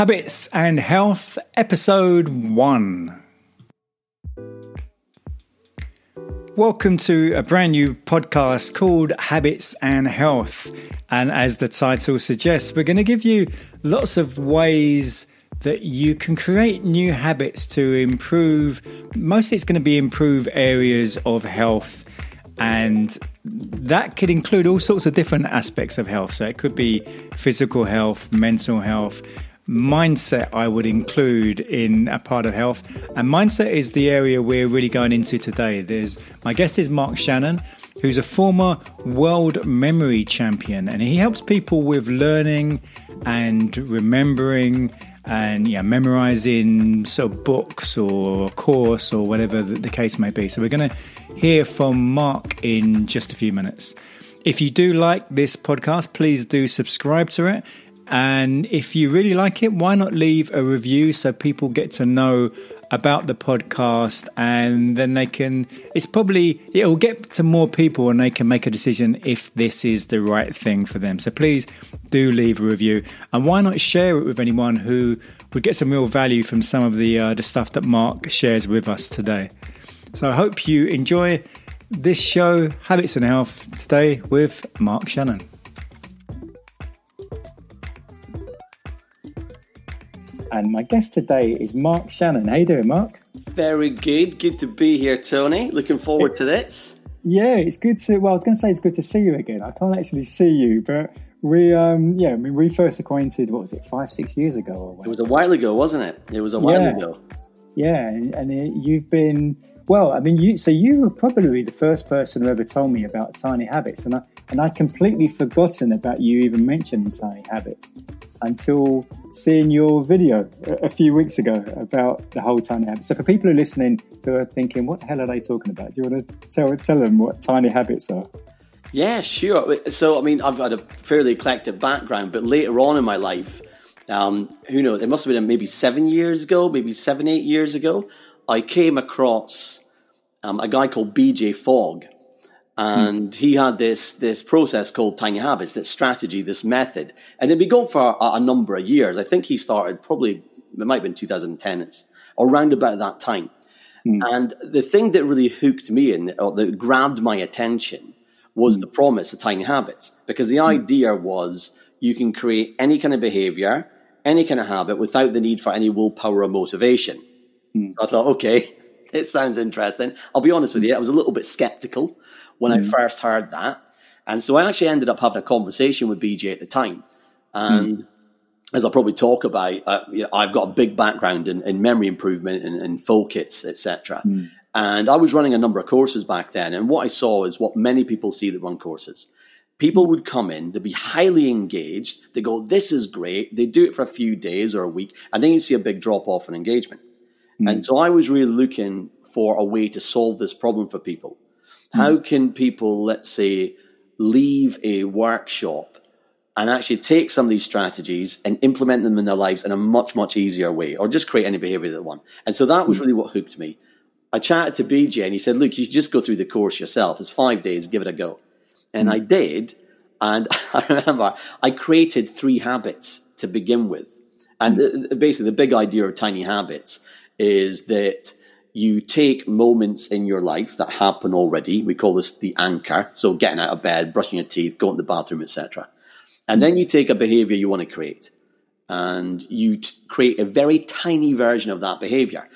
Habits and Health, Episode 1. Welcome to a brand new podcast called Habits and Health. And as the title suggests, we're going to give you lots of ways that you can create new habits to improve. Mostly, it's going to be improve areas of health and that could include all sorts of different aspects of health. So it could be physical health, mental health, mindset, I would include in a part of health. And mindset is the area we're really going into today. There's my guest is Mark Shannon, who's a former world memory champion, and he helps people with learning and remembering and yeah, memorizing sort of books or course or whatever the case may be. So we're going to hear from Mark in just a few minutes. If you do like this podcast, please do subscribe to it. And if you really like it, why not leave a review so people get to know about the podcast? And then they can it's probably it'll get to more people and they can make a decision if this is the right thing for them. So please do leave a review. And why not share it with anyone who would get some real value from some of the uh, the stuff that mark shares with us today. So i hope you enjoy this show habits and health today with mark shannon And my guest today is Mark Shannon. How you doing, Mark? Very good. Good to be here, Tony. Looking forward it, to this. Yeah, it's good to. Well, I was going to say it's good to see you again. I can't actually see you, but we, um, yeah, I mean, we first acquainted. What was it, five, six years ago? Or it was a while ago, wasn't it? It was a while yeah. ago. Yeah, and it, you've been well. I mean, you. So you were probably the first person who ever told me about tiny habits, and I and I'd completely forgotten about you even mentioning tiny habits until seeing your video a few weeks ago about the whole tiny habits. So for people who are listening who are thinking, what the hell are they talking about? Do you want to tell, tell them what tiny habits are? Yeah, sure. So, I mean, I've had a fairly eclectic background, but later on in my life, um, who knows, it must have been maybe seven years ago, maybe seven, eight years ago, I came across um, a guy called BJ Fogg and he had this this process called tiny habits, this strategy, this method, and it'd been going for a, a, number of years. I think he started probably it might have been 2010 or around about that time. Mm. And the thing that really hooked me and that grabbed my attention, was mm. the promise of tiny habits, because the mm. idea was you can create any kind of behavior, any kind of habit, without the need for any willpower or motivation. Hmm. So I thought, okay, it sounds interesting. I'll be honest with you, I was a little bit skeptical when mm. I first heard that. And so I actually ended up having a conversation with BJ at the time. And mm. as I'll probably talk about, uh, you know, I've got a big background in, in memory improvement and, and focus, etc. Mm. And I was running a number of courses back then. And what I saw is what many people see that run courses. People would come in, they'd be highly engaged. They go, this is great. They do it for a few days or a week. And then you see a big drop off in engagement. Mm. And so I was really looking for a way to solve this problem for people. How hmm. can people, let's say, leave a workshop and actually take some of these strategies and implement them in their lives in a much, much easier way, or just create any behavior they want? And so that was hmm. really what hooked me. I chatted to BJ and he said, look, you should just go through the course yourself. It's five days, give it a go. And mm. I did. And I remember I created three habits to begin with. And mm. basically the big idea of tiny habits is that you take moments in your life that happen already. We call this the anchor. So getting out of bed, brushing your teeth, going to the bathroom, etc. And then you take a behavior you want to create and you t- create a very tiny version of that behavior.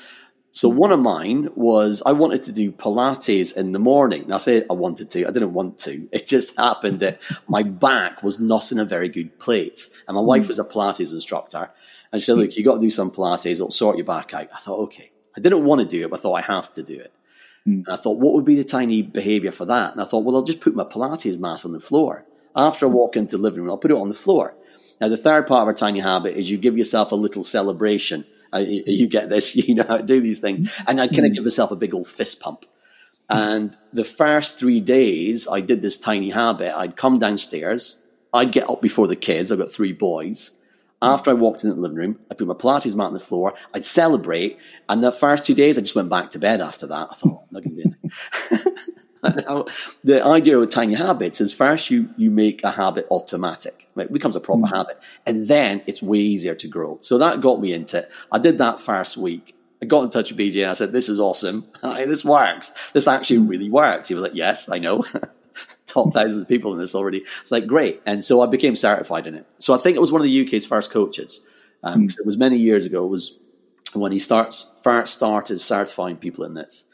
So one of mine was I wanted to do Pilates in the morning. Now I say I wanted to, I didn't want to. It just happened that my back was not in a very good place. And my wife hmm. was a Pilates instructor. And she said, look, you got to do some Pilates. It'll sort your back out. I thought, okay. I didn't want to do it, but I thought I have to do it. Mm. And I thought, what would be the tiny behavior for that? And I thought, well, I'll just put my Pilates mat on the floor. After I walk into the living room, I'll put it on the floor. Now, the third part of our tiny habit is you give yourself a little celebration. Uh, you, you, get this, you know how to do these things. And I kind of mm. give myself a big old fist pump. And the first three days I did this tiny habit. I'd come downstairs. I'd get up before the kids. I've got three boys. After I walked into the living room, I put my Pilates mat on the floor. I'd celebrate. And the first two days, I just went back to bed after that. I thought, I'm not going to do anything. the idea with tiny habits is first you, you make a habit automatic. It becomes a proper mm-hmm. habit. And then it's way easier to grow. So that got me into it. I did that first week. I got in touch with BJ and I said, this is awesome. this works. This actually mm. really works. He was like, yes, I know. Top thousands of people in this already. It's like, great. And so I became certified in it. So I think it was one of the UK's first coaches. Um, mm. It was many years ago. It was when he starts, first started certifying people in this.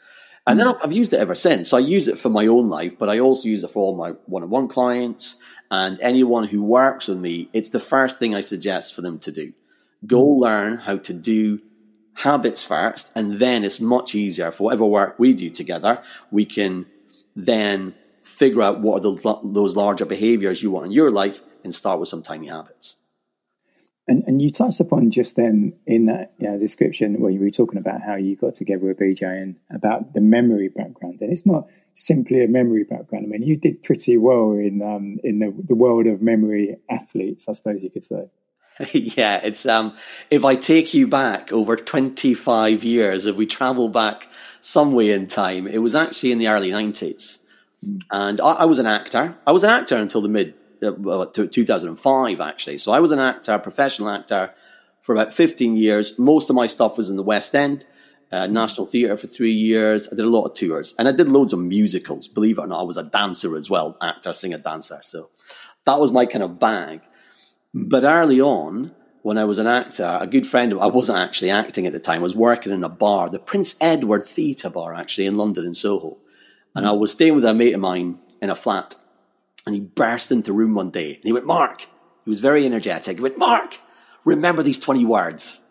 And then I've used it ever since. So I use it for my own life, but I also use it for all my one-on-one clients and anyone who works with me. It's the first thing I suggest for them to do. Go learn how to do habits first, and then it's much easier for whatever work we do together. We can then figure out what are the, those larger behaviors you want in your life and start with some tiny habits. And, and you touched upon just then in that you know, description where you were talking about how you got together with BJ and about the memory background. And it's not simply a memory background. I mean, you did pretty well in um, in the, the world of memory athletes, I suppose you could say. yeah, it's um, if I take you back over 25 years, if we travel back some way in time, it was actually in the early 90s. Mm. And I, I was an actor. I was an actor until the mid uh, well, 2005 actually. So I was an actor, professional actor for about 15 years. Most of my stuff was in the West End, uh, National Theatre for three years. I did a lot of tours and I did loads of musicals. Believe it or not, I was a dancer as well, actor, singer, dancer. So that was my kind of bag. But early on, when I was an actor, a good friend, I wasn't actually acting at the time, I was working in a bar, the Prince Edward Theatre Bar, actually, in London, in Soho. And I was staying with a mate of mine in a flat. And he burst into room one day and he went, Mark, he was very energetic. He went, Mark, remember these 20 words.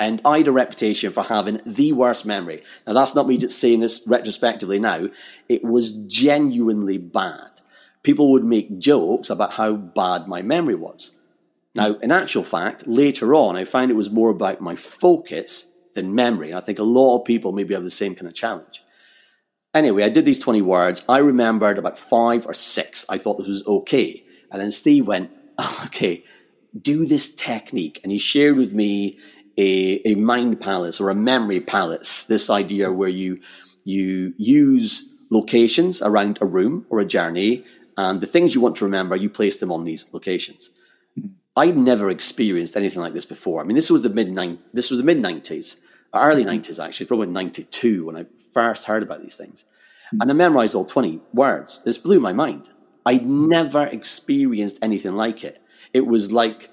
And I had a reputation for having the worst memory. Now, that's not me just saying this retrospectively now. It was genuinely bad. People would make jokes about how bad my memory was. Now, in actual fact, later on, I found it was more about my focus than memory. And I think a lot of people maybe have the same kind of challenge. Anyway, I did these 20 words. I remembered about five or six. I thought this was okay. And then Steve went, oh, okay, do this technique. And he shared with me a, a mind palace or a memory palace. This idea where you, you use locations around a room or a journey and the things you want to remember, you place them on these locations. Hmm. I'd never experienced anything like this before. I mean, this was the mid this was the mid nineties, early nineties actually, probably ninety two when I first heard about these things. And I memorized all 20 words. This blew my mind. I'd never experienced anything like it. It was like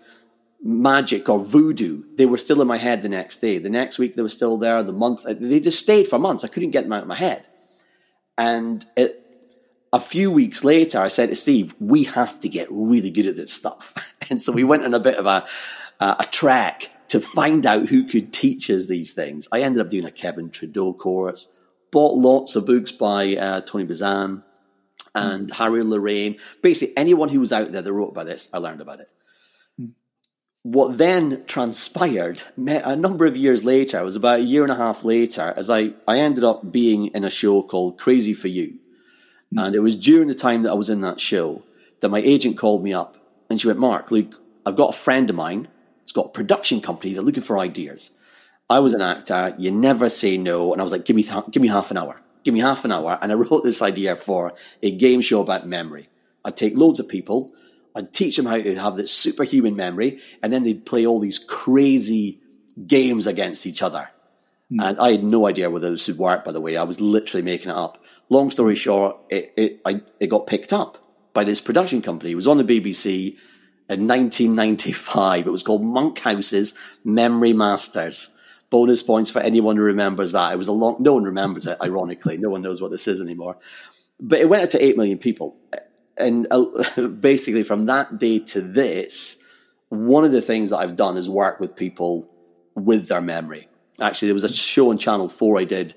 magic or voodoo. They were still in my head the next day. The next week they were still there. The month, uh, they just stayed for months. I couldn't get them out of my head. And it, a few weeks later, I said to Steve, we have to get really good at this stuff. And so we went on a bit of a, a trek to find out who could teach us these things. I ended up doing a Kevin Trudeau course bought lots of books by uh, Tony Buzan and mm. Harry Lorayne. Basically, anyone who was out there that wrote about this, I learned about it. Mm. What then transpired a number of years later, it was about a year and a half later, as I, I ended up being in a show called Crazy for You. Mm. And it was during the time that I was in that show that my agent called me up and she went, Mark, look, I've got a friend of mine. Got production companies They're looking for ideas. I was an actor. You never say no. And I was like, give me, give me half an hour. Give me half an hour. And I wrote this idea for a game show about memory. I'd take loads of people. I'd teach them how to have this superhuman memory. And then they'd play all these crazy games against each other. Mm. And I had no idea whether this would work, by the way. I was literally making it up. Long story short, it, it, I, it got picked up by this production company. It was on the BBC in 1995. It was called Monkhouse's Memory Masters bonus points for anyone who remembers that. It was a long, no one remembers it, ironically. No one knows what this is anymore. But it went out to 8 million people. And uh, basically, from that day to this, one of the things that I've done is work with people with their memory. Actually, there was a show on Channel 4 I did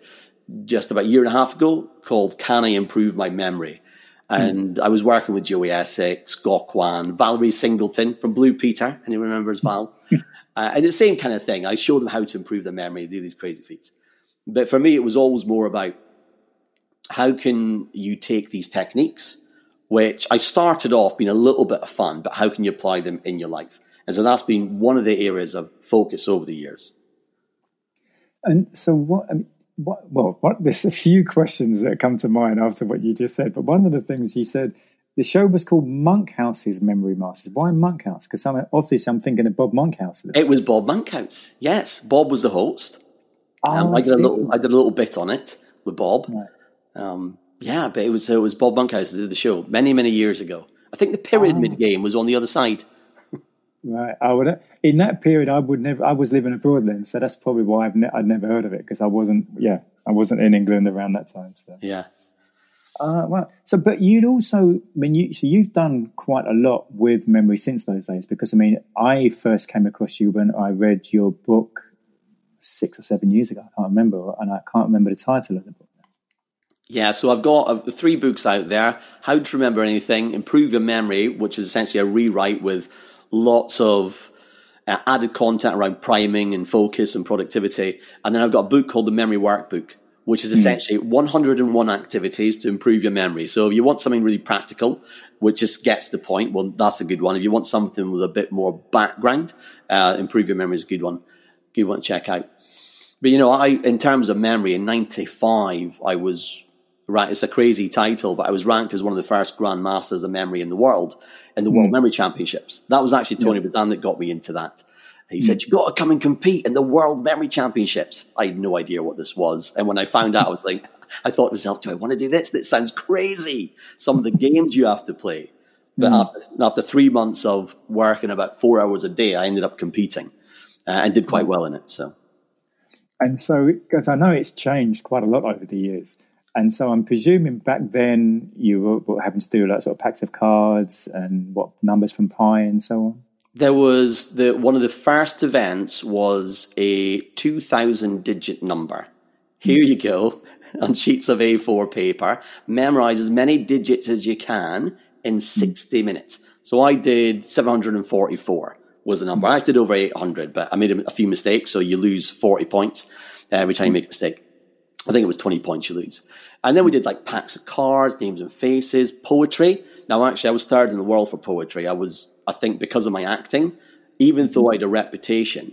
just about a year and a half ago called Can I Improve My Memory? And mm. I was working with Joey Essex, Gok Wan, Valerie Singleton from Blue Peter. Anyone remembers Val? Uh, and the same kind of thing. I show them how to improve their memory, do these crazy feats. But for me, it was always more about how can you take these techniques, which I started off being a little bit of fun, but how can you apply them in your life? And so that's been one of the areas of focus over the years. And so, what I mean, what, well, what, there's a few questions that come to mind after what you just said. But one of the things you said, the show was called Monkhouse's Memory Masters. Why Monkhouse? Because obviously I'm thinking of Bob Monkhouse. It was Bob Monkhouse. Yes, Bob was the host. Oh, um, I, did a little, I did a little bit on it with Bob. Right. Um, yeah, but it was it was Bob Monkhouse that did the show many many years ago. I think the pyramid oh. game was on the other side. Right, I would in that period I would never I was living abroad then, so that's probably why I've ne- I'd never heard of it because I wasn't yeah I wasn't in England around that time. So yeah. Uh, well, so but you'd also, I mean, you, so you've done quite a lot with memory since those days because I mean, I first came across you when I read your book six or seven years ago. I can't remember, and I can't remember the title of the book. Yeah, so I've got uh, three books out there How to Remember Anything, Improve Your Memory, which is essentially a rewrite with lots of uh, added content around priming and focus and productivity. And then I've got a book called The Memory Workbook, which is hmm. essentially mm. 101 activities to improve your memory. So if you want something really practical, which just gets the point, well, that's a good one. If you want something with a bit more background, uh, improve your memory is a good one. Good one to check out. But you know, I, in terms of memory, in 95, I was right, it's a crazy title, but I was ranked as one of the first grandmasters of memory in the world in the mm. World Memory Championships. That was actually Tony yeah. Buzan that got me into that. He mm. said, You've got to come and compete in the World Memory Championships. I had no idea what this was. And when I found out, I was like, I thought to myself, do I want to do this? This sounds crazy. Some of the games you have to play. But mm. after, after three months of working about four hours a day, I ended up competing uh, and did quite well in it. So. And so, because I know it's changed quite a lot over the years. And so I'm presuming back then you were having to do like sort of packs of cards and what numbers from pi and so on. There was the one of the first events was a two thousand digit number. Here you go on sheets of A4 paper. Memorize as many digits as you can in 60 minutes. So I did 744 was the number. I did over 800, but I made a few mistakes. So you lose 40 points every time you make a mistake. I think it was 20 points you lose. And then we did like packs of cards, names and faces, poetry. Now, actually, I was third in the world for poetry. I was, I think, because of my acting, even though I had a reputation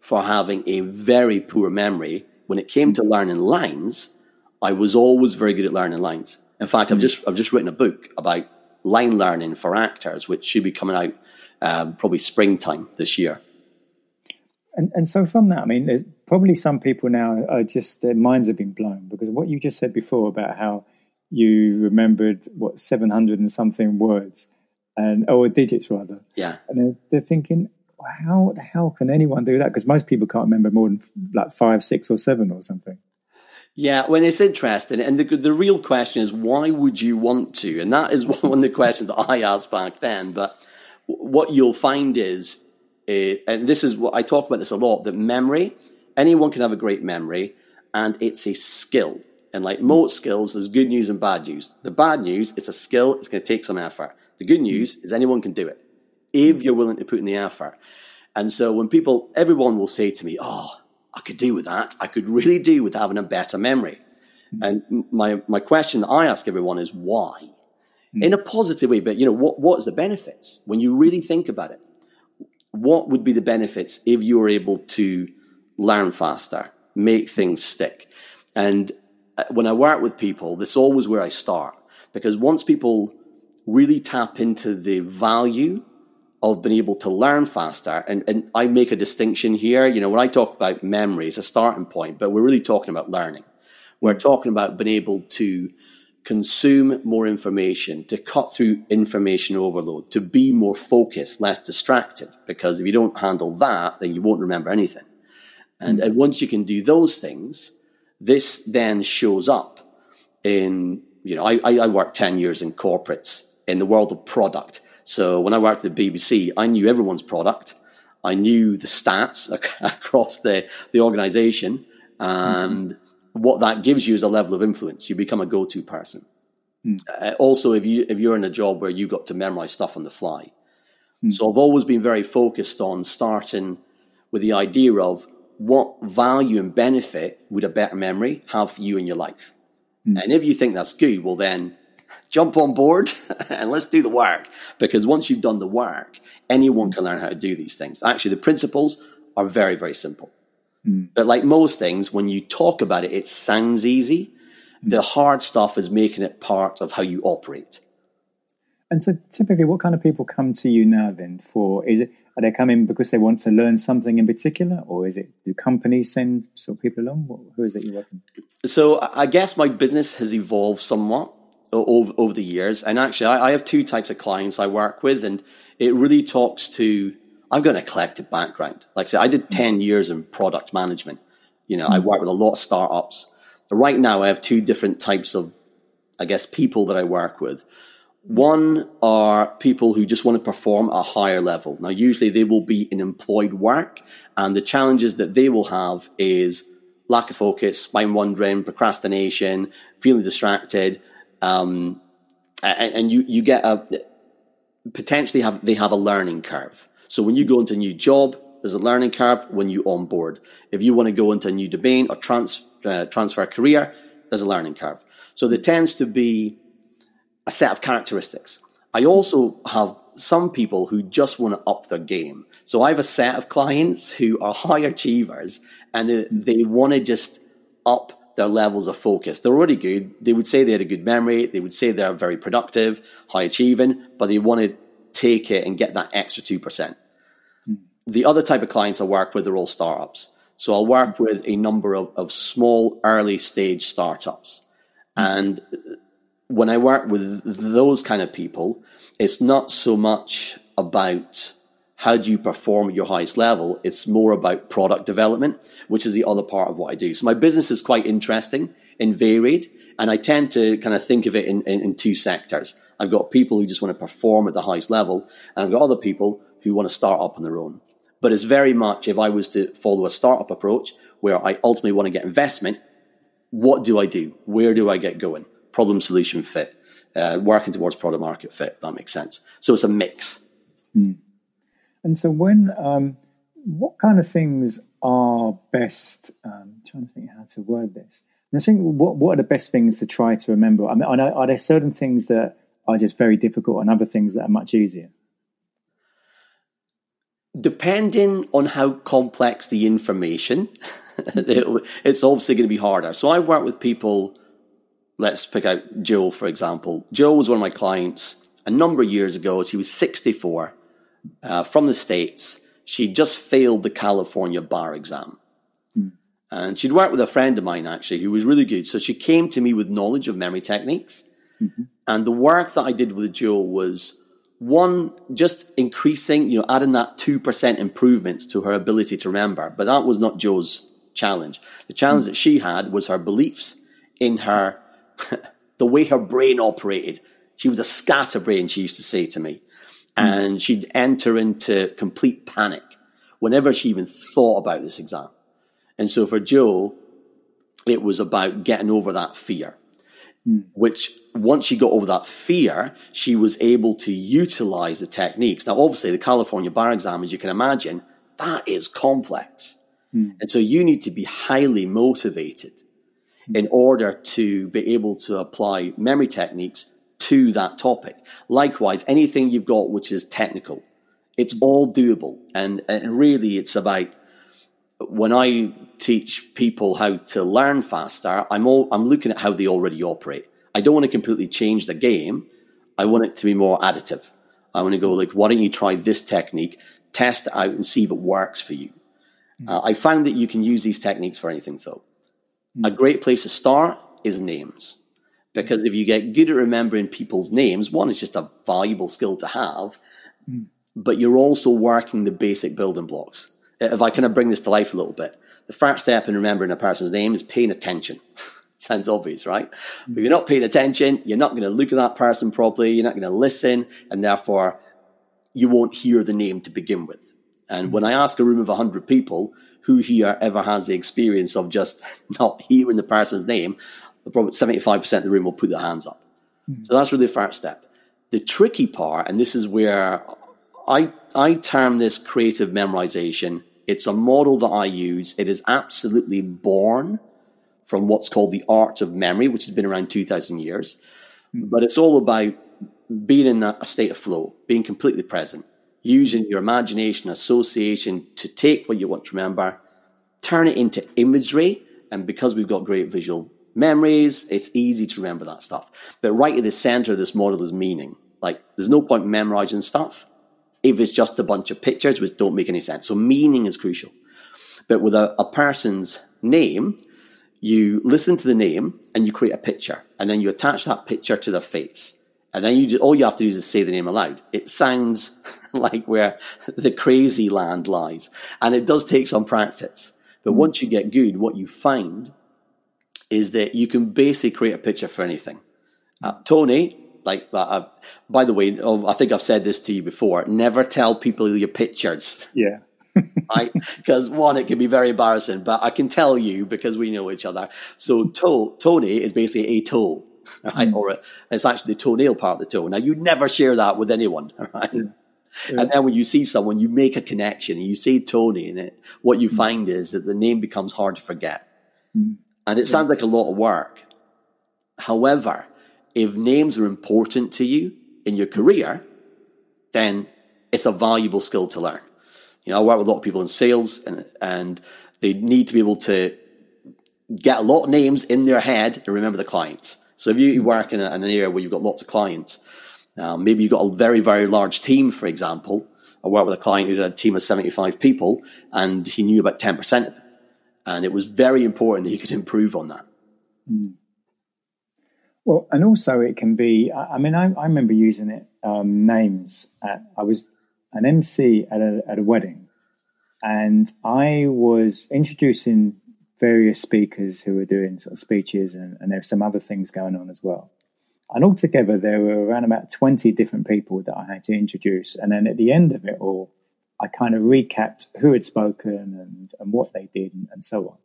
for having a very poor memory, when it came to learning lines, I was always very good at learning lines. In fact, I've just, I've just written a book about line learning for actors, which should be coming out um, probably springtime this year. And, and so from that, I mean, probably some people now are just their minds have been blown because what you just said before about how you remembered what 700 and something words and or digits rather. Yeah. And they're, they're thinking, how the hell can anyone do that? Because most people can't remember more than like five, six, or seven or something. Yeah, when it's interesting, and the the real question is why would you want to? And that is one of the questions that I asked back then. But what you'll find is uh, and this is what I talk about this a lot, that memory, anyone can have a great memory and it's a skill. And like most skills, there's good news and bad news. The bad news, it's a skill, it's going to take some effort. The good news is anyone can do it if you're willing to put in the effort. And so when people, everyone will say to me, Oh, I could do with that. I could really do with having a better memory. And my, my question that I ask everyone is why? In a positive way, but you know, what, what's the benefits when you really think about it? what would be the benefits if you were able to learn faster, make things stick? And uh, when I work with people, this is always where I start because once people really tap into the value of being able to learn faster, and, and I make a distinction here, you know, when I talk about memory, it's a starting point, but we're really talking about learning. We're talking about being able to consume more information, to cut through information overload, to be more focused, less distracted. Because if you don't handle that, then you won't remember anything. And, and once you can do those things, this then shows up in, you know, I, I worked 10 years in corporates in the world of product. So when I worked at the BBC, I knew everyone's product. I knew the stats across the, the organization and mm-hmm what that gives you is a level of influence. You become a go-to person. Mm. Uh, also, if you if you're in a job where you've got to memorize stuff on the fly, mm. so I've always been very focused on starting with the idea of what value and benefit would a better memory have for you in your life. Mm. And if you think that's good, well then jump on board and let's do the work. Because once you've done the work, anyone can learn how to do these things. Actually, the principles are very, very simple. Mm. But like most things, when you talk about it, it sounds easy. Mm. The hard stuff is making it part of how you operate. And so, typically, what kind of people come to you now? Then, for is it are they coming because they want to learn something in particular, or is it do companies send sort of people along? Who is it you're working? With? So, I guess my business has evolved somewhat over, over the years, and actually, I, I have two types of clients I work with, and it really talks to I've got an eclectic background. Like I said, I did mm. 10 years in product management. You know, I mm. work with a lot of startups. Right now, I have two different types of, I guess, people that I work with. One are people who just want to perform at a higher level. Now, usually they will be in employed work, and the challenges that they will have is lack of focus, mind wandering, procrastination, feeling distracted, um, and, and you you get a potentially have they have a learning curve. So when you go into a new job, there's a learning curve when you onboard. If you want to go into a new domain or trans, uh, transfer career, there's a learning curve. So there tends to be a set of characteristics. I also have some people who just want to up their game. So I have a set of clients who are high achievers and they, they want to just up their levels of focus. They're already good. They would say they had a good memory. They would say they're very productive, high achieving, but they want to take it and get that extra 2%. Hmm. The other type of clients I work with are all startups. So I'll work with a number of, of small early stage startups. Hmm. And when I work with those kind of people, it's not so much about how do you perform at your highest level. It's more about product development, which is the other part of what I do. So my business is quite interesting and varied. And I tend to kind of think of it in, in, in two sectors. I've got people who just want to perform at the highest level, and I've got other people who want to start up on their own. But it's very much if I was to follow a startup approach where I ultimately want to get investment, what do I do? Where do I get going? Problem solution fit, uh, working towards product market fit. If that makes sense. So it's a mix. Mm. And so when, um, what kind of things are best? Um, trying to think how to word this. I think what what are the best things to try to remember? I mean, are, are there certain things that are just very difficult and other things that are much easier? Depending on how complex the information, it's obviously going to be harder. So I've worked with people, let's pick out Joe, for example. Joe was one of my clients a number of years ago. She was 64 uh, from the States. She just failed the California bar exam. Hmm. And she'd worked with a friend of mine actually who was really good. So she came to me with knowledge of memory techniques. Mm-hmm. And the work that I did with Joe was one, just increasing, you know, adding that 2% improvements to her ability to remember. But that was not Joe's challenge. The challenge mm-hmm. that she had was her beliefs in her, the way her brain operated. She was a scatterbrain, she used to say to me. And she'd enter into complete panic whenever she even thought about this exam. And so for Joe, it was about getting over that fear, which once she got over that fear, she was able to utilize the techniques. Now, obviously, the California bar exam, as you can imagine, that is complex. Mm. And so you need to be highly motivated. In order to be able to apply memory techniques to that topic. Likewise, anything you've got which is technical, it's all doable. And, and really, it's about when I teach people how to learn faster, I'm all, I'm looking at how they already operate. I don't want to completely change the game. I want it to be more additive. I want to go like, why don't you try this technique, test it out and see if it works for you. Mm. Uh, I found that you can use these techniques for anything though. A great place to start is names. Because if you get good at remembering people's names, one is just a valuable skill to have, but you're also working the basic building blocks. Uh, if I kind of bring this to life a little bit, the first step in remembering a person's name is paying attention. Sounds obvious, right? But you're not paying attention. You're not going to look at that person properly. You're not going to listen. And therefore, you won't hear the name to begin with. And when I ask a room of 100 people who here ever has the experience of just not hearing the person's name, probably 75% of the room will put their hands up. Mm. So that's really the first step. The tricky part, and this is where I, I term this creative memorization. It's a model that I use. It is absolutely born from what's called the art of memory, which has been around 2000 years. Hmm. But it's all about being in a state of flow, being completely present, using your imagination, association to take what you want to remember, turn it into imagery. And because we've got great visual memories, it's easy to remember that stuff. But right at the center of this model is meaning. Like, there's no point memorizing stuff if it's just a bunch of pictures which don't make any sense. So meaning is crucial. But with a, a person's name, you listen to the name and you create a picture and then you attach that picture to their face. And then you just, all you have to do is say the name aloud. It sounds like where the crazy land lies. And it does take some practice. But mm. once you get good, what you find is that you can basically create a picture for anything. Uh, Tony, like, uh, by the way, oh, I think I've said this to you before. Never tell people your pictures. Yeah. right? Because one, it can be very embarrassing, but I can tell you because we know each other. So toe, Tony is basically a toe, right? Mm. Or a, it's actually the toenail part of the toe. Now you never share that with anyone, right? Yeah. Yeah. And then when you see someone, you make a connection and you say Tony and it. What you mm. find is that the name becomes hard to forget. Mm. And it sounds like a lot of work. However, if names are important to you in your career, then it's a valuable skill to learn. You know, I work with a lot of people in sales and, and they need to be able to get a lot of names in their head and remember the clients. So if you work in, a, in an area where you've got lots of clients, um, maybe you've got a very, very large team, for example. I worked with a client who had a team of 75 people and he knew about 10% of them. And it was very important that he could improve on that. Mm. Well, and also it can be, I mean, I, I remember using it, um, names. At, I was an MC at a, at a wedding and I was introducing various speakers who were doing sort of speeches and, and there were some other things going on as well. And altogether, there were around about 20 different people that I had to introduce. And then at the end of it all, I kind of recapped who had spoken and, and what they did and, and so on.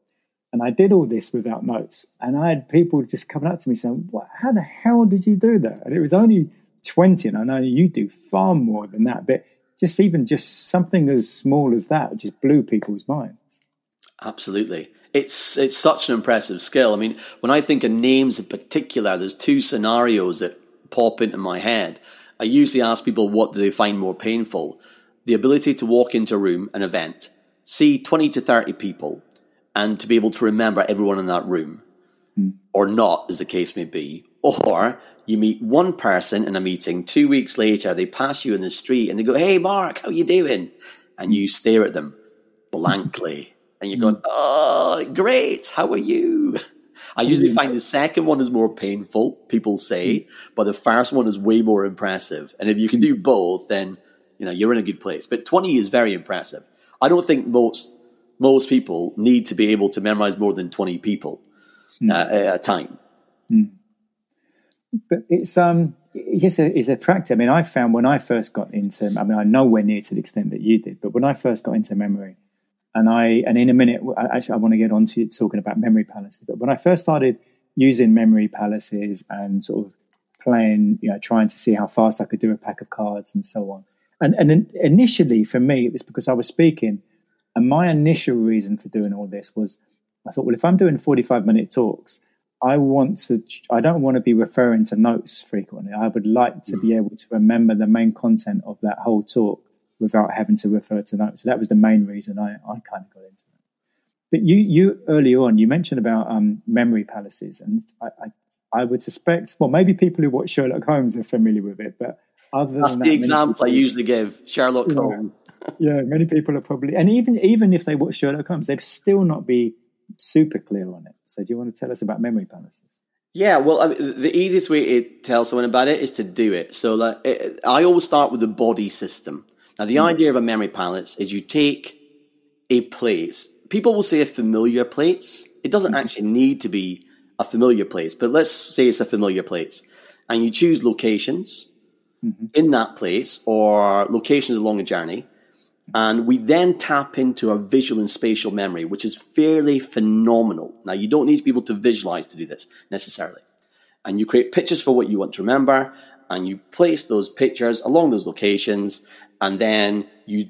And I did all this without notes. And I had people just coming up to me saying, what, How the hell did you do that? And it was only 20. And I know you do far more than that. But just even just something as small as that just blew people's minds. Absolutely. It's it's such an impressive skill. I mean, when I think of names in particular, there's two scenarios that pop into my head. I usually ask people what do they find more painful? The ability to walk into a room, an event, see 20 to 30 people, and to be able to remember everyone in that room, mm. or not, as the case may be. Or you meet one person in a meeting, two weeks later, they pass you in the street and they go, Hey, Mark, how you doing? And you stare at them blankly and you're going, mm. Oh, great. How are you? I usually find the second one is more painful, people say, mm. but the first one is way more impressive. And if you can do both, then, you know, you're in a good place. But 20 is very impressive. I don't think most, most people need to be able to memorize more than 20 people mm. uh, at a time. Mm. But it's, um, it's a, it's a practice. I mean, I found when I first got into, I mean, I'm nowhere near to the extent that you did, but when I first got into memory, and I, and in a minute, actually, I want to get on to talking about memory palaces. But when I first started using memory palaces and sort of playing, you know, trying to see how fast I could do a pack of cards and so on. And, and initially for me, it was because I was speaking. And my initial reason for doing all this was I thought, well, if I'm doing 45 minute talks, I want to, I don't want to be referring to notes frequently. I would like to be mm. able to remember the main content of that whole talk without having to refer to notes. So that was the main reason I, I kind of got into that. But you, you early on, you mentioned about um, memory palaces, and I, I, I, would suspect, well, maybe people who watch Sherlock Holmes are familiar with it, but other that's the example people, I usually give. Sherlock Holmes. yeah, many people are probably, and even even if they watch Sherlock Holmes, they'd still not be super clear on it. So, do you want to tell us about memory palaces? Yeah, well, I mean, the easiest way to tell someone about it is to do it. So, like, it, I always start with the body system. Now, the idea of a memory palace is you take a place. People will say a familiar place. It doesn't mm. actually need to be a familiar place, but let's say it's a familiar place. And you choose locations mm-hmm. in that place or locations along a journey. And we then tap into our visual and spatial memory, which is fairly phenomenal. Now, you don't need to be able to visualize to do this necessarily. And you create pictures for what you want to remember, and you place those pictures along those locations, and then you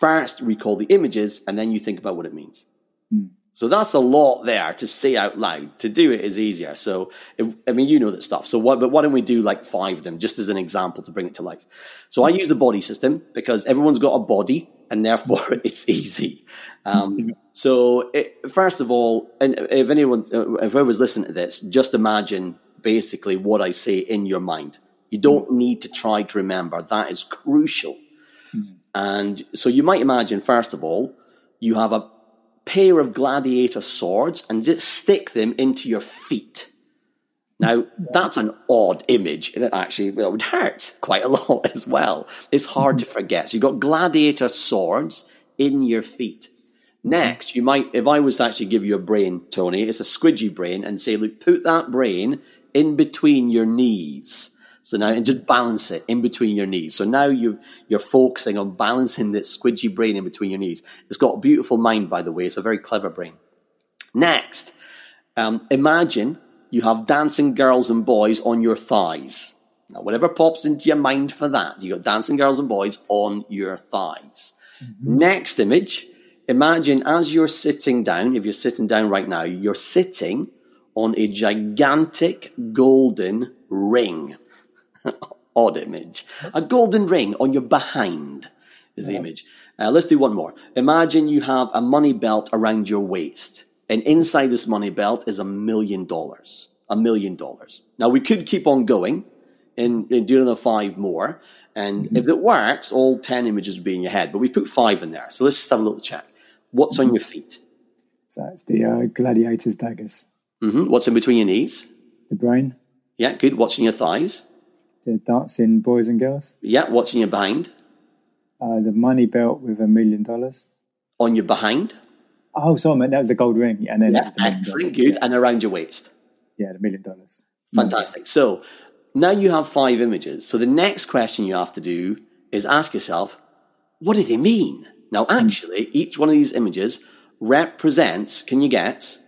first recall the images and then you think about what it means. Mm. So that's a lot there to say out loud. To do it is easier. So, if, I mean, you know that stuff. So, what, but why don't we do like five of them just as an example to bring it to life? So, I use the body system because everyone's got a body and therefore it's easy. Um, so, it, first of all, and if anyone, if I was listening to this, just imagine basically what I say in your mind. You don't need to try to remember. That is crucial. And so you might imagine, first of all, you have a pair of gladiator swords and just stick them into your feet. Now, that's an odd image, and it actually well, it would hurt quite a lot as well. It's hard to forget. So you've got gladiator swords in your feet. Next, you might, if I was to actually give you a brain, Tony, it's a squidgy brain, and say, look, put that brain in between your knees. So now, and just balance it in between your knees. So now you you're focusing on balancing this squidgy brain in between your knees. It's got a beautiful mind, by the way. It's a very clever brain. Next, um, imagine you have dancing girls and boys on your thighs. Now, whatever pops into your mind for that, you got dancing girls and boys on your thighs. Mm-hmm. Next image, imagine as you're sitting down, if you're sitting down right now, you're sitting on a gigantic golden ring. Odd image. A golden ring on your behind is the yeah. image. Uh, let's do one more. Imagine you have a money belt around your waist. And inside this money belt is a million dollars. A million dollars. Now we could keep on going and, and do another five more. And mm-hmm. if it works, all 10 images will be in your head. But we put five in there. So let's just have a little check. What's mm-hmm. on your feet? So it's the uh, gladiator's daggers. Mm-hmm. What's in between your knees? The brain. Yeah, good. What's in your thighs? The dancing boys and girls. Yeah, what's in your behind? Uh, the money belt with a million dollars. On your behind? Oh, sorry, man, that was a gold ring. And then yeah, excellent, good. Yeah. And around your waist. Yeah, the million dollars. Fantastic. So now you have five images. So the next question you have to do is ask yourself, what do they mean? Now, hmm. actually, mm. each one of these images represents, can you guess?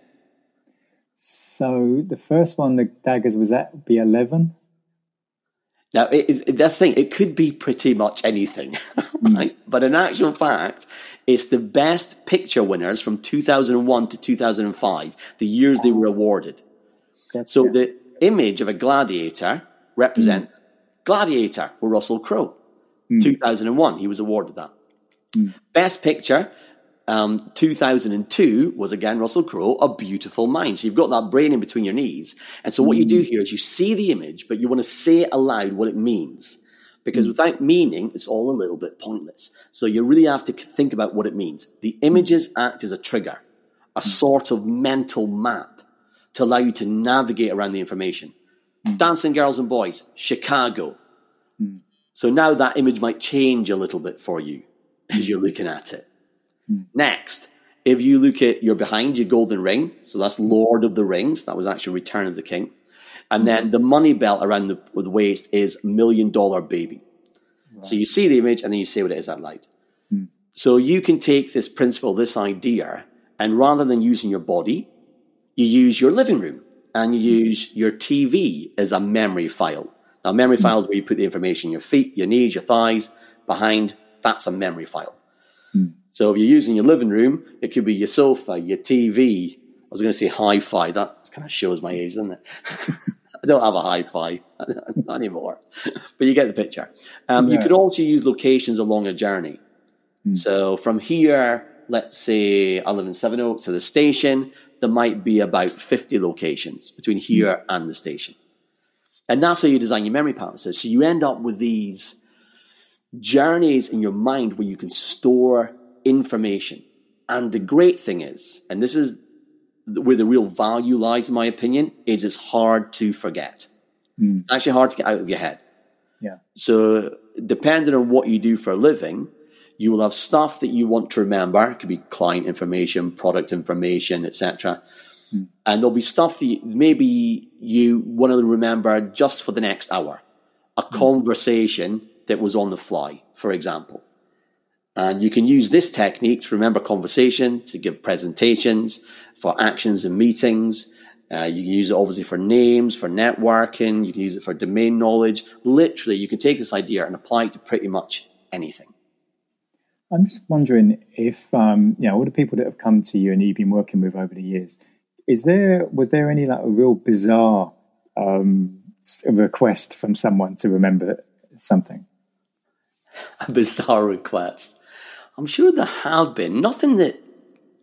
So the first one, the daggers, was that be 11? Now, it is, that's the thing, it could be pretty much anything, hmm. right? Mm. But in actual fact, it's the best picture winners from 2001 to 2005, the years they were awarded. That's so true. the image of a gladiator represents mm. Gladiator with Russell Crowe. Mm. 2001, he was awarded that. Mm. Best picture, um, 2002 was again Russell Crowe, A Beautiful Mind. So you've got that brain in between your knees. And so what you do mm. here is you see the image, but you want to say aloud what it means. Because mm. without meaning, it's all a little bit pointless. So you really have to think about what it means. The images act as a trigger, a mm. sort of mental map to allow you to navigate around the information. Dancing girls and boys, Chicago. So now that image might change a little bit for you as you're looking at it. Mm. Next, if you look at your behind your golden ring, so that's Lord of the Rings, that was actually Return of the King. And then the money belt around the, the waist is million dollar baby. Right. So you see the image and then you see what it is out loud. Hmm. So you can take this principle, this idea, and rather than using your body, you use your living room and you hmm. use your TV as a memory file. Now, memory hmm. files where you put the information, your feet, your knees, your thighs, behind, that's a memory file. So if you're using your living room, it could be your sofa, your TV. I was going to say hi-fi. That kind of shows my age, doesn't it? I don't have a hi-fi not anymore, but you get the picture. Um, yeah. You could also use locations along a journey. Mm. So from here, let's say I live in Sevenoaks to the station, there might be about 50 locations between hmm. here mm. and the station. And that's how you design your memory palaces. So you end up with these journeys in your mind where you can store information. And the great thing is, and this is where the real value lies, in my opinion, is it's hard to forget. Mm. It's actually hard to get out of your head. Yeah. So depending on what you do for a living, you will have stuff that you want to remember. It could be client information, product information, etc. Mm. And there'll be stuff that maybe you want to remember just for the next hour. A mm. conversation that was on the fly, for example. And you can use this technique to remember conversation, to give presentations, for actions and meetings. Uh, you can use it obviously for names, for networking. You can use it for domain knowledge. Literally, you can take this idea and apply it to pretty much anything. I'm just wondering if, um, you know, all the people that have come to you and you've been working with over the years, is there, was there any like a real bizarre um, request from someone to remember something? A bizarre request. I'm sure there have been. Nothing that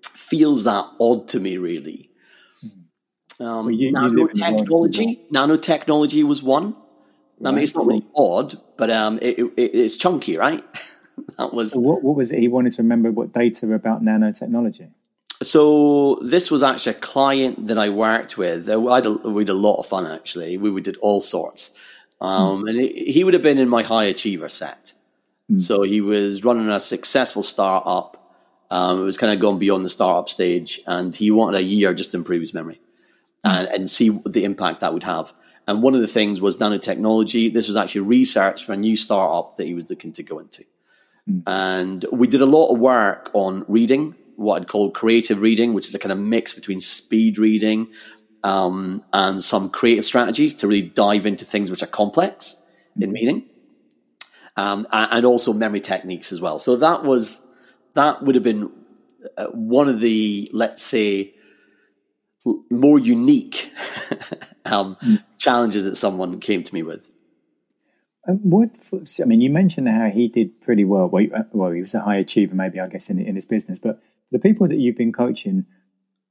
feels that odd to me, really. Um, well, you, nanotechnology, nanotechnology was one. Right. I mean, it's not really odd, but um, it, it, it's chunky, right? that was. So what, what was it? He wanted to remember what data about nanotechnology. So this was actually a client that I worked with. I had a, we had a lot of fun actually. We, we did all sorts, um, mm. and he, he would have been in my high achiever set. Mm. So he was running a successful startup. Um, it was kind of gone beyond the startup stage, and he wanted a year just to improve his memory and, and see the impact that would have. And one of the things was nanotechnology. This was actually research for a new startup that he was looking to go into. Mm. And we did a lot of work on reading, what I'd call creative reading, which is a kind of mix between speed reading um, and some creative strategies to really dive into things which are complex mm. in meaning. Um, and also memory techniques as well. So that was, that would have been uh, one of the, let's say, more unique um, mm. challenges that someone came to me with. Um, what I mean, you mentioned how he did pretty well. Well, uh, well, he was a high achiever, maybe I guess in in his business. But the people that you've been coaching,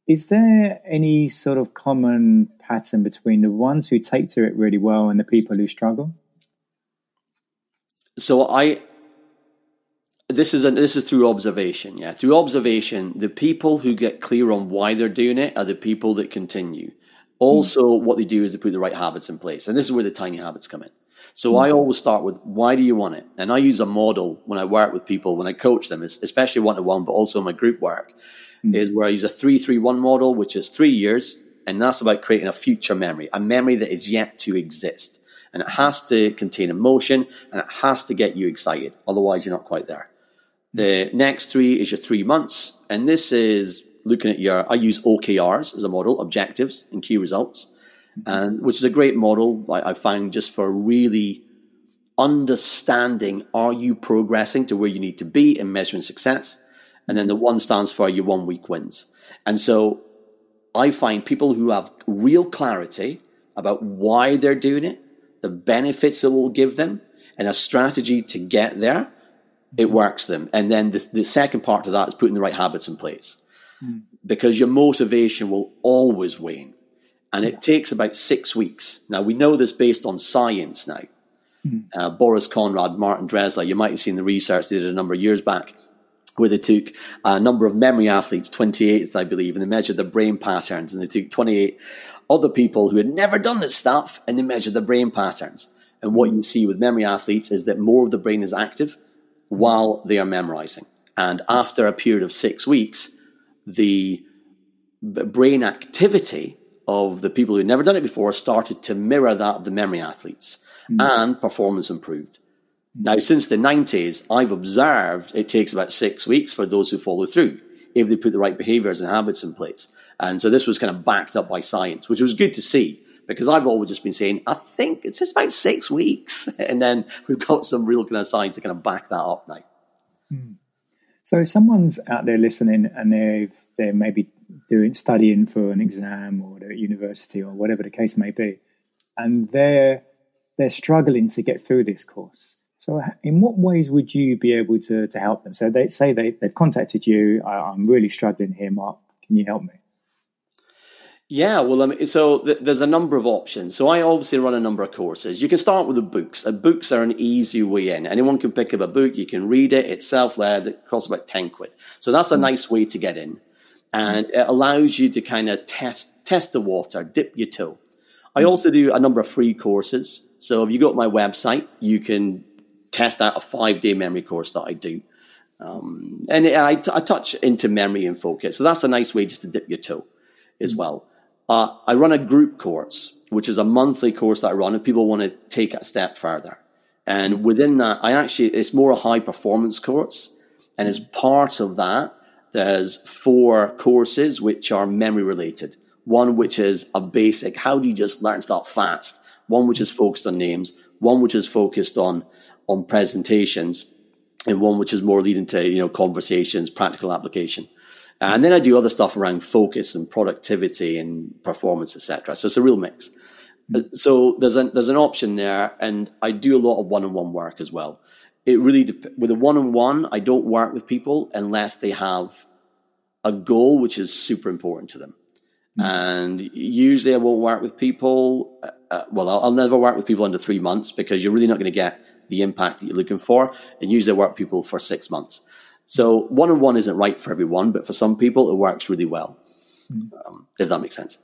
is there any sort of common pattern between the ones who take to it really well and the people who struggle? So I this is a, this is through observation. Yeah, through observation, the people who get clear on why they're doing it are the people that continue. Also, mm. what they do is they put the right habits in place, and this is where the tiny habits come in. So mm. I always start with why do you want it, and I use a model when I work with people when I coach them, especially one to one, but also my group work, mm. is where I use a three three one model, which is three years, and that's about creating a future memory, a memory that is yet to exist, and it has to contain emotion and it has to get you excited. Otherwise, you're not quite there. The next three is your three months. And this is looking at your, I use OKRs as a model, objectives and key results, and which is a great model I, I find just for really understanding are you progressing to where you need to be in measuring success? And then the one stands for your one week wins. And so I find people who have real clarity about why they're doing it, the benefits it will give them, and a strategy to get there it works them. And then the, the second part to that is putting the right habits in place mm. because your motivation will always wane. And it takes about six weeks. Now, we know this based on science now. Mm. Uh, Boris Konrad, Martin Dresler, you might have seen the research they did a number of years back where they took a number of memory athletes, 28th, I believe, and they measured their brain patterns. And they took 28 other people who had never done this stuff and they measured their brain patterns. And what you see with memory athletes is that more of the brain is active while they are memorizing. And after a period of six weeks, the brain activity of the people who'd never done it before started to mirror that of the memory athletes mm. and performance improved. Now, since the 90s, I've observed it takes about six weeks for those who follow through if they put the right behaviors and habits in place. And so this was kind of backed up by science, which was good to see because I've always just been saying, I think it's just about six weeks. And then we've got some real kind of science to kind of back that up now. Hmm. So if someone's out there listening and they've, they're maybe doing studying for an exam or at university or whatever the case may be, and they're, they're struggling to get through this course. So, in what ways would you be able to, to help them? So, they say they, they've contacted you. I, I'm really struggling here, Mark. Can you help me? Yeah, well, I mean, so th- there's a number of options. So I obviously run a number of courses. You can start with the books. And books are an easy way in. Anyone can pick up a book. You can read it. It's self-led. It costs about 10 quid. So that's a hmm. nice way to get in. And it allows you to kind of test, test the water, dip your toe. I hmm. also do a number of free courses. So if you go to my website, you can test out a five day memory course that I do. Um, and I, I touch into memory and focus. So that's a nice way just to dip your toe as hmm. well. Uh, I run a group course, which is a monthly course that I run if people want to take a step further. And within that, I actually, it's more a high performance course. And as part of that, there's four courses which are memory related. One which is a basic, how do you just learn stuff fast? One which is focused on names, one which is focused on, on presentations, and one which is more leading to, you know, conversations, practical application. And then I do other stuff around focus and productivity and performance, etc. So it's a real mix. So there's an there's an option there, and I do a lot of one-on-one work as well. it really dep- with a one on one. I don't work with people unless they have a goal which is super important to them. And usually, I won't work with people. Uh, uh, well, I'll, I'll never work with people under three months because you're really not going to get the impact that you're looking for. And usually, I work with people for six months. So one on one isn't right for everyone, but for some people, it works really well. Um, if that makes sense.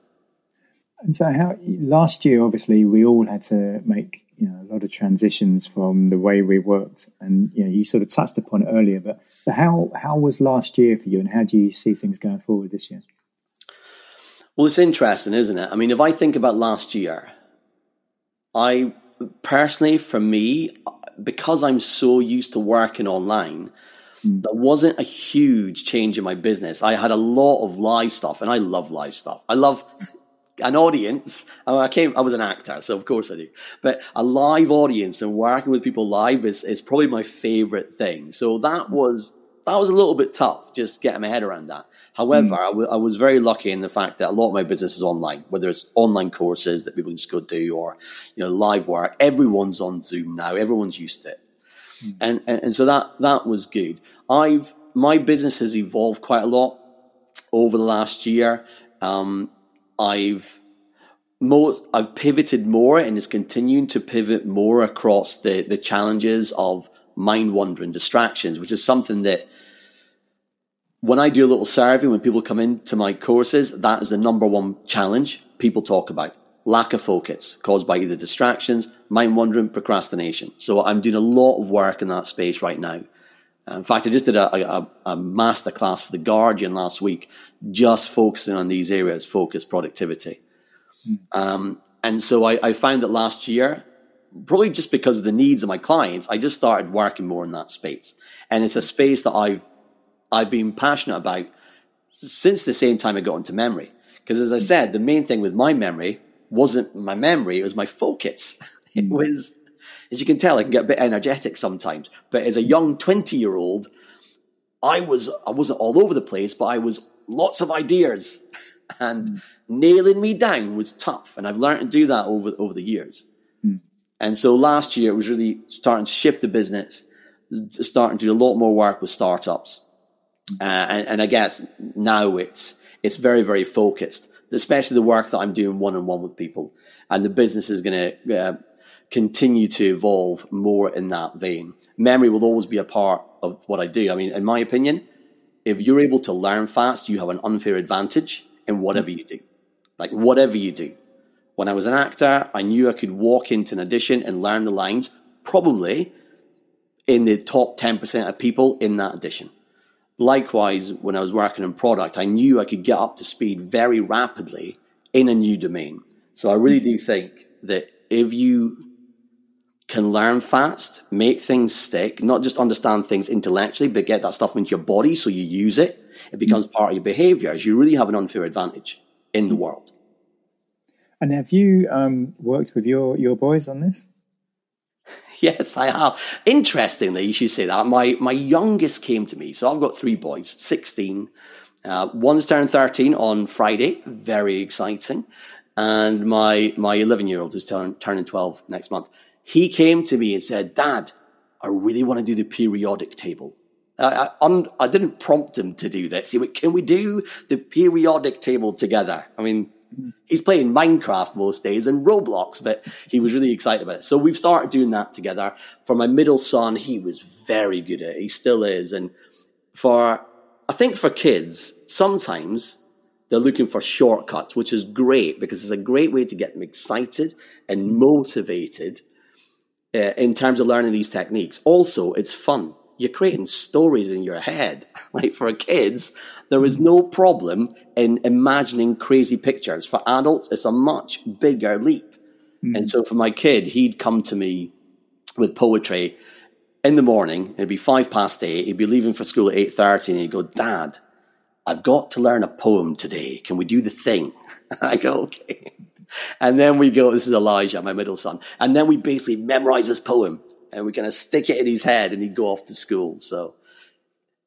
And so, how last year, obviously, we all had to make you know a lot of transitions from the way we worked, and you know, you sort of touched upon it earlier. But so, how how was last year for you, and how do you see things going forward this year? Well, it's interesting, isn't it? I mean, if I think about last year, I personally, for me, because I'm so used to working online, mm. There wasn't a huge change in my business. I had a lot of live stuff, and I love live stuff. I love an audience. I came, I was an actor, so of course I do. But a live audience and working with people live is, is probably my favorite thing. So that was that was a little bit tough, just getting my head around that. However, mm. I, w- I was very lucky in the fact that a lot of my business is online, whether it's online courses that people just go do or, you know, live work. Everyone's on Zoom now. Everyone's used to it. Mm. And, and, and so that, that was good. I've, my business has evolved quite a lot over the last year. Um, I've, more, I've pivoted more and is continuing to pivot more across the, the challenges of mind wandering distractions, which is something that when I do a little survey, when people come into my courses, that is the number one challenge people talk about. Lack of focus caused by either distractions, mind wandering, procrastination. So I'm doing a lot of work in that space right now. Uh, in fact, I just did a, a, a master class for the Guardian last week, just focusing on these areas, focus, productivity. Mm. Um, and so I, I found that last year, probably just because of the needs of my clients, I just started working more in that space. And it's a space that I've I've been passionate about since the same time I got into memory. Because as I said, the main thing with my memory wasn't my memory, it was my focus. It hmm. was, as you can tell, I can get a bit energetic sometimes. But as a young 20 year old, I was, I wasn't all over the place, but I was lots of ideas and mm. nailing me down was tough. And I've learned to do that over, over the years. Mm. And so last year it was really starting to shift the business, starting to do a lot more work with startups uh, and, and I guess now it's, it's very, very focused, especially the work that I'm doing one on one with people. And the business is going to uh, continue to evolve more in that vein. Memory will always be a part of what I do. I mean, in my opinion, if you're able to learn fast, you have an unfair advantage in whatever you do. Like whatever you do. When I was an actor, I knew I could walk into an audition and learn the lines, probably in the top 10% of people in that audition. Likewise, when I was working in product, I knew I could get up to speed very rapidly in a new domain. So I really do think that if you can learn fast, make things stick, not just understand things intellectually, but get that stuff into your body so you use it, it becomes part of your behaviors. You really have an unfair advantage in the world. And have you um, worked with your, your boys on this? Yes, I have. Interestingly, you should say that. My, my youngest came to me. So I've got three boys, 16. Uh, one's turned 13 on Friday. Very exciting. And my, my 11 year old who's turn, turning 12 next month. He came to me and said, Dad, I really want to do the periodic table. I, I, I didn't prompt him to do this. He went, can we do the periodic table together? I mean, He's playing Minecraft most days and Roblox, but he was really excited about it. So we've started doing that together. For my middle son, he was very good at it. He still is. And for, I think for kids, sometimes they're looking for shortcuts, which is great because it's a great way to get them excited and motivated uh, in terms of learning these techniques. Also, it's fun. You're creating stories in your head. like for kids, there is no problem in imagining crazy pictures. For adults, it's a much bigger leap. Mm. And so for my kid, he'd come to me with poetry in the morning. It'd be five past eight. He'd be leaving for school at 8.30 and he'd go, Dad, I've got to learn a poem today. Can we do the thing? I go, okay. And then we go, this is Elijah, my middle son. And then we basically memorize this poem and we kind of stick it in his head and he'd go off to school. So,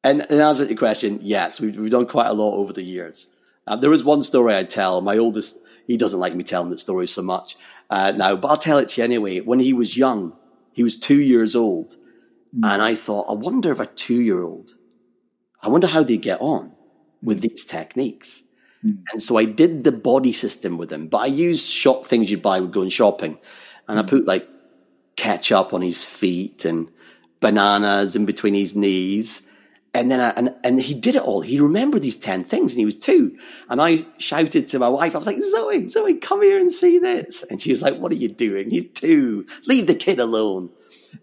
and, and answer to your question, yes, we've, we've done quite a lot over the years. Um, there is one story I tell. My oldest, he doesn't like me telling that story so much uh, now, but I'll tell it to you anyway. When he was young, he was two years old, And I thought, I wonder if a two year old, I wonder how they get on with these techniques. And so I did the body system with him, but I used shop things you'd buy with going shopping. And I put like ketchup on his feet and bananas in between his knees. And then I, and, and he did it all. He remembered these 10 things and he was two. And I shouted to my wife, I was like, Zoe, Zoe, come here and see this. And she was like, what are you doing? He's two. Leave the kid alone.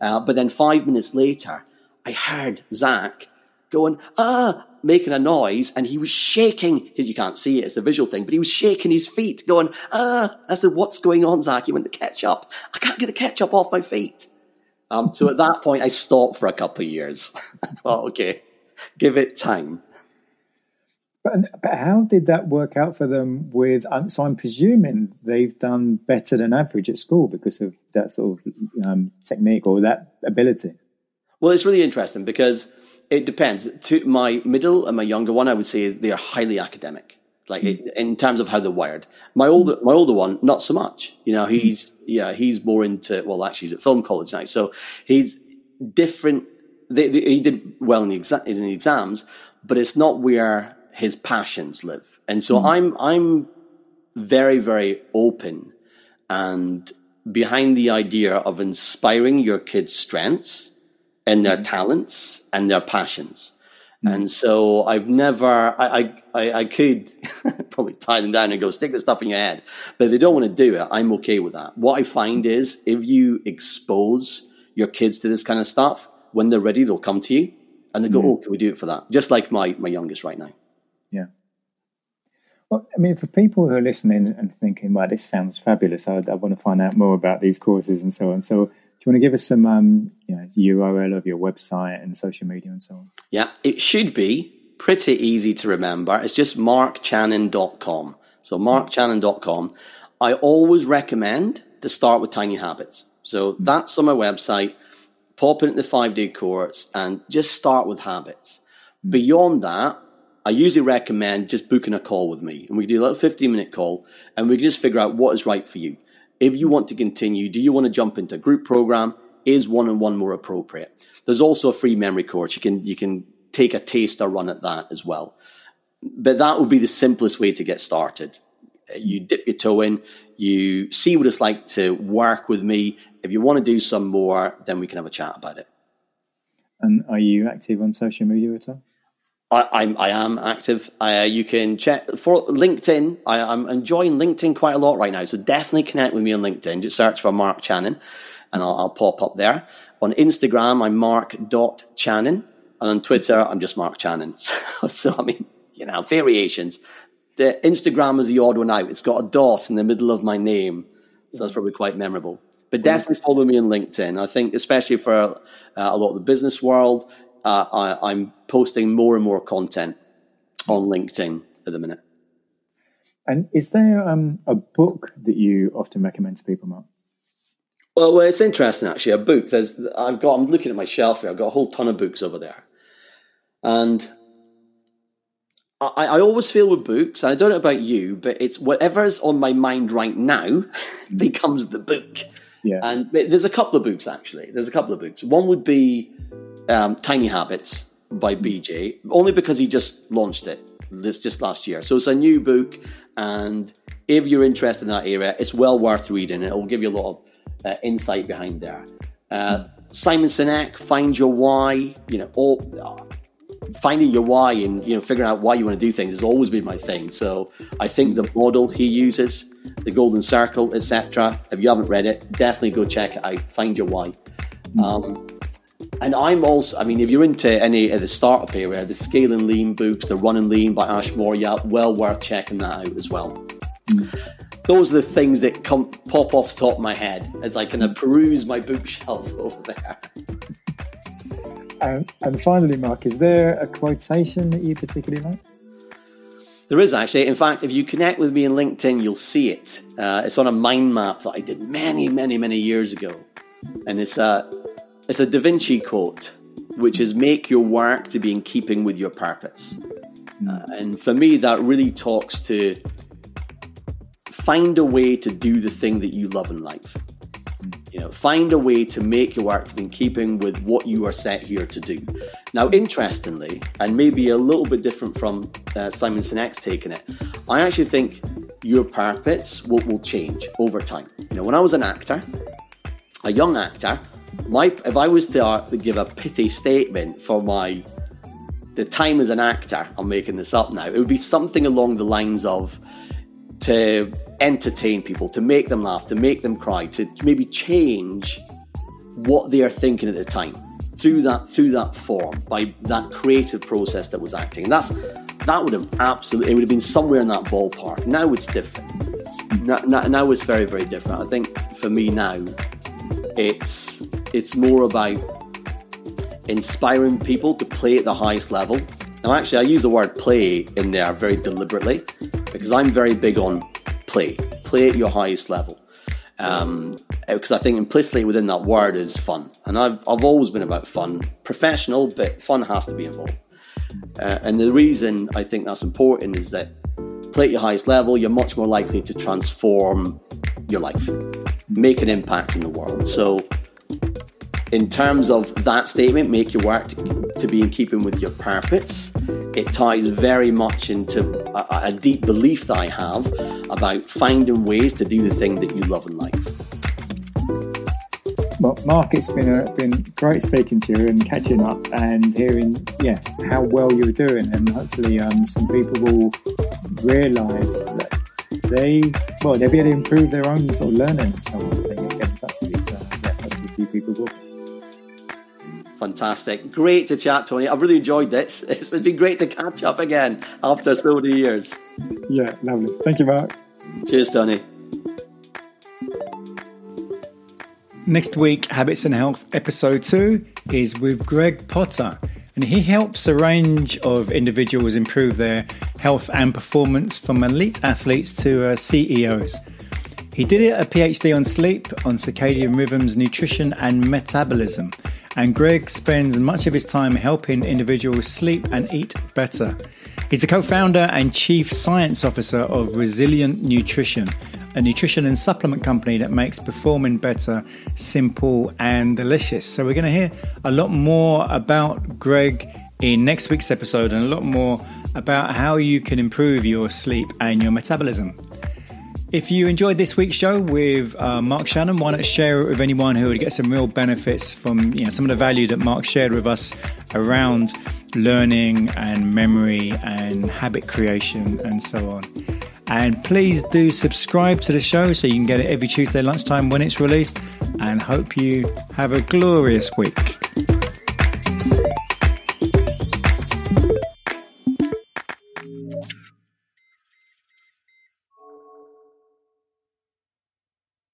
Uh, but then five minutes later, I heard Zach going, ah, making a noise and he was shaking his, you can't see it, it's a visual thing, but he was shaking his feet going, ah, I said, what's going on, Zach? You went the ketchup. I can't get the ketchup off my feet. Um, so at that point, I stopped for a couple of years. I thought, okay, give it time. But, but how did that work out for them with, um, so I'm presuming they've done better than average at school because of that sort of um, technique or that ability? Well, it's really interesting because it depends. To my middle and my younger one, I would say they are highly academic, like mm. in terms of how they're wired. My older, my older one, not so much. You know, he's mm. yeah, he's more into. Well, actually, he's at film college now, so he's different. They, they, he did well in the, exa- in the exams, but it's not where his passions live. And so mm. I'm I'm very very open and behind the idea of inspiring your kids' strengths and their mm-hmm. talents and their passions. Mm-hmm. And so I've never, I, I, I could probably tie them down and go stick the stuff in your head, but if they don't want to do it, I'm okay with that. What I find is if you expose your kids to this kind of stuff, when they're ready, they'll come to you and they go, mm-hmm. "Oh, can we do it for that?" Just like my my youngest right now. Yeah. Well, I mean, for people who are listening and thinking, "Well, this sounds fabulous. I, I want to find out more about these courses and so on." So, you want to give us some um, you know, URL of your website and social media and so on? Yeah, it should be pretty easy to remember. It's just markchannon.com. So markchannon.com. I always recommend to start with tiny habits. So hmm. that's on my website. Pop in at the five day course and just start with habits. Hmm. Beyond that, I usually recommend just booking a call with me and we do a little 15 minute call and we can just figure out what is right for you. If you want to continue, do you want to jump into group program? Is one on one more appropriate? There's also a free memory course. You can, you can take a taster run at that as well. But that would be the simplest way to get started. You dip your toe in, you see what it's like to work with me. If you want to do some more, then we can have a chat about it. And are you active on social media at all? I, I'm, I am active. Uh, you can check for LinkedIn. I, am enjoying LinkedIn quite a lot right now. So definitely connect with me on LinkedIn. Just search for Mark Channon and I'll, I'll pop up there. On Instagram, I'm mark.channon. And on Twitter, I'm just Mark Channon. So, so, I mean, you know, variations. The Instagram is the odd one out. It's got a dot in the middle of my name. So that's probably quite memorable. But definitely follow me on LinkedIn. I think, especially for uh, a lot of the business world, uh, I, am posting more and more content on LinkedIn at the minute. And is there um, a book that you often recommend to people, Mark? Well, well, it's interesting actually. A book. There's, I've got. I'm looking at my shelf here. I've got a whole ton of books over there, and I, I always feel with books. And I don't know about you, but it's whatever's on my mind right now becomes the book. Yeah. And there's a couple of books actually. There's a couple of books. One would be um, Tiny Habits by BJ, only because he just launched it this just last year. So it's a new book, and if you're interested in that area, it's well worth reading. It will give you a lot of uh, insight behind there. Uh, Simon Sinek, Find Your Why. You know, all, uh, finding your why and you know figuring out why you want to do things has always been my thing. So I think the model he uses, the Golden Circle, etc. If you haven't read it, definitely go check it out. Find Your Why. Um, and I'm also, I mean, if you're into any of the startup area, the Scaling Lean books, the Running Lean by Ash Maurya, well worth checking that out as well. Mm. Those are the things that come pop off the top of my head as I kind of peruse my bookshelf over there. And, and finally, Mark, is there a quotation that you particularly like? There is actually. In fact, if you connect with me in LinkedIn, you'll see it. Uh, it's on a mind map that I did many, many, many years ago. And it's uh, it's a Da Vinci quote, which is make your work to be in keeping with your purpose. Uh, and for me, that really talks to find a way to do the thing that you love in life. You know, find a way to make your work in keeping with what you are set here to do. Now, interestingly, and maybe a little bit different from uh, Simon Sinek's taking it, I actually think your purpose will, will change over time. You know, when I was an actor, a young actor, my if I was to uh, give a pithy statement for my the time as an actor, I'm making this up now, it would be something along the lines of to entertain people, to make them laugh, to make them cry, to maybe change what they are thinking at the time through that through that form by that creative process that was acting. And that's that would have absolutely it would have been somewhere in that ballpark. Now it's different. Now, now, it's very very different. I think for me now, it's it's more about inspiring people to play at the highest level. Now, actually, I use the word play in there very deliberately because I'm very big on play. Play at your highest level. Um, because I think implicitly within that word is fun. And I've, I've always been about fun, professional, but fun has to be involved. Uh, and the reason I think that's important is that play at your highest level, you're much more likely to transform your life, make an impact in the world. So in terms of that statement, make your work to, be in keeping with your purpose, it ties very much into a, a, deep belief that I have about finding ways to do the thing that you love in life. Well, Mark, it's been a, been great speaking to you and catching up and hearing, yeah, how well you're doing, and hopefully, um, some people will realise that they, well, they'll be able to improve their own sort of learning. So I think get in touch with you. So yeah, hopefully, a few people will. Fantastic. Great to chat, Tony. I've really enjoyed this. It's been great to catch up again after so many years. Yeah, lovely. Thank you, Mark. Cheers, Tony. Next week, Habits and Health episode 2 is with Greg Potter, and he helps a range of individuals improve their health and performance from elite athletes to uh, CEOs. He did a PhD on sleep, on circadian rhythms, nutrition, and metabolism and Greg spends much of his time helping individuals sleep and eat better. He's a co founder and chief science officer of Resilient Nutrition, a nutrition and supplement company that makes performing better simple and delicious. So, we're going to hear a lot more about Greg in next week's episode and a lot more about how you can improve your sleep and your metabolism. If you enjoyed this week's show with uh, Mark Channon, why not share it with anyone who would get some real benefits from you know, some of the value that Mark shared with us around learning and memory and habit creation and so on. And please do subscribe to the show so you can get it every Tuesday lunchtime when it's released. And hope you have a glorious week.